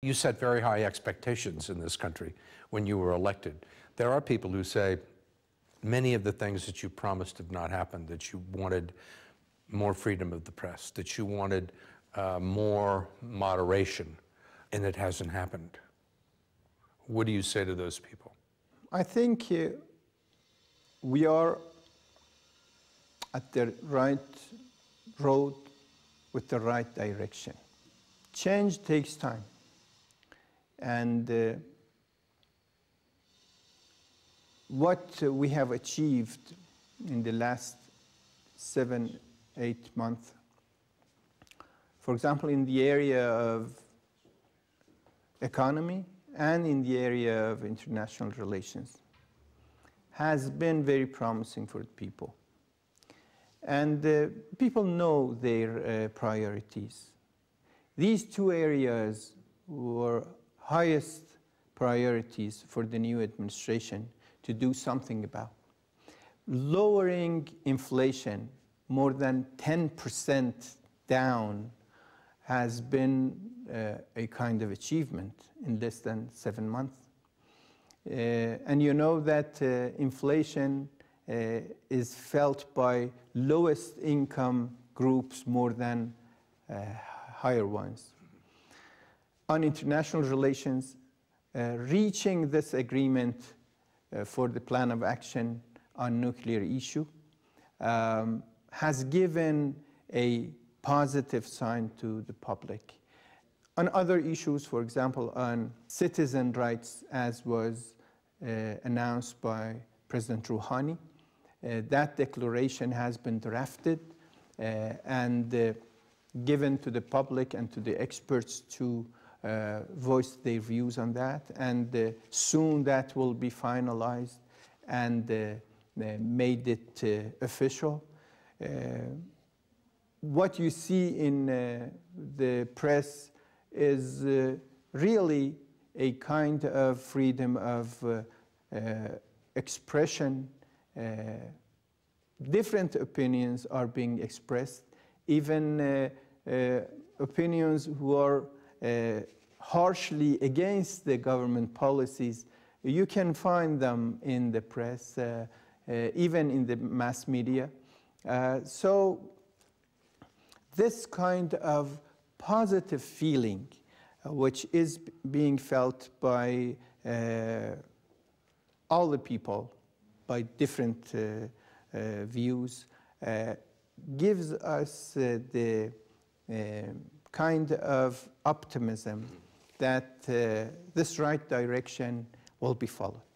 You set very high expectations in this country when you were elected. There are people who say many of the things that you promised have not happened, that you wanted more freedom of the press, that you wanted uh, more moderation, and it hasn't happened. What do you say to those people? I think uh, we are at the right road with the right direction. Change takes time. And uh, what we have achieved in the last seven, eight months, for example, in the area of economy and in the area of international relations, has been very promising for the people. And uh, people know their uh, priorities. These two areas were highest priorities for the new administration to do something about. Lowering inflation more than 10% down has been uh, a kind of achievement in less than seven months. Uh, and you know that uh, inflation uh, is felt by lowest income groups more than uh, higher ones on international relations, uh, reaching this agreement uh, for the plan of action on nuclear issue um, has given a positive sign to the public. On other issues, for example, on citizen rights, as was uh, announced by President Rouhani, uh, that declaration has been drafted uh, and uh, given to the public and to the experts to uh, voiced their views on that, and uh, soon that will be finalized and uh, made it uh, official. Uh, what you see in uh, the press is really a kind of freedom of expression. different opinions are being expressed, even opinions who are uh, Uh, harshly against the government policies, you can find them in the press, uh, uh, even in the mass media. Uh, so this kind of positive feeling, uh, which is being felt by all the people, by different views, gives us the kind of optimism that uh, this right direction will be followed.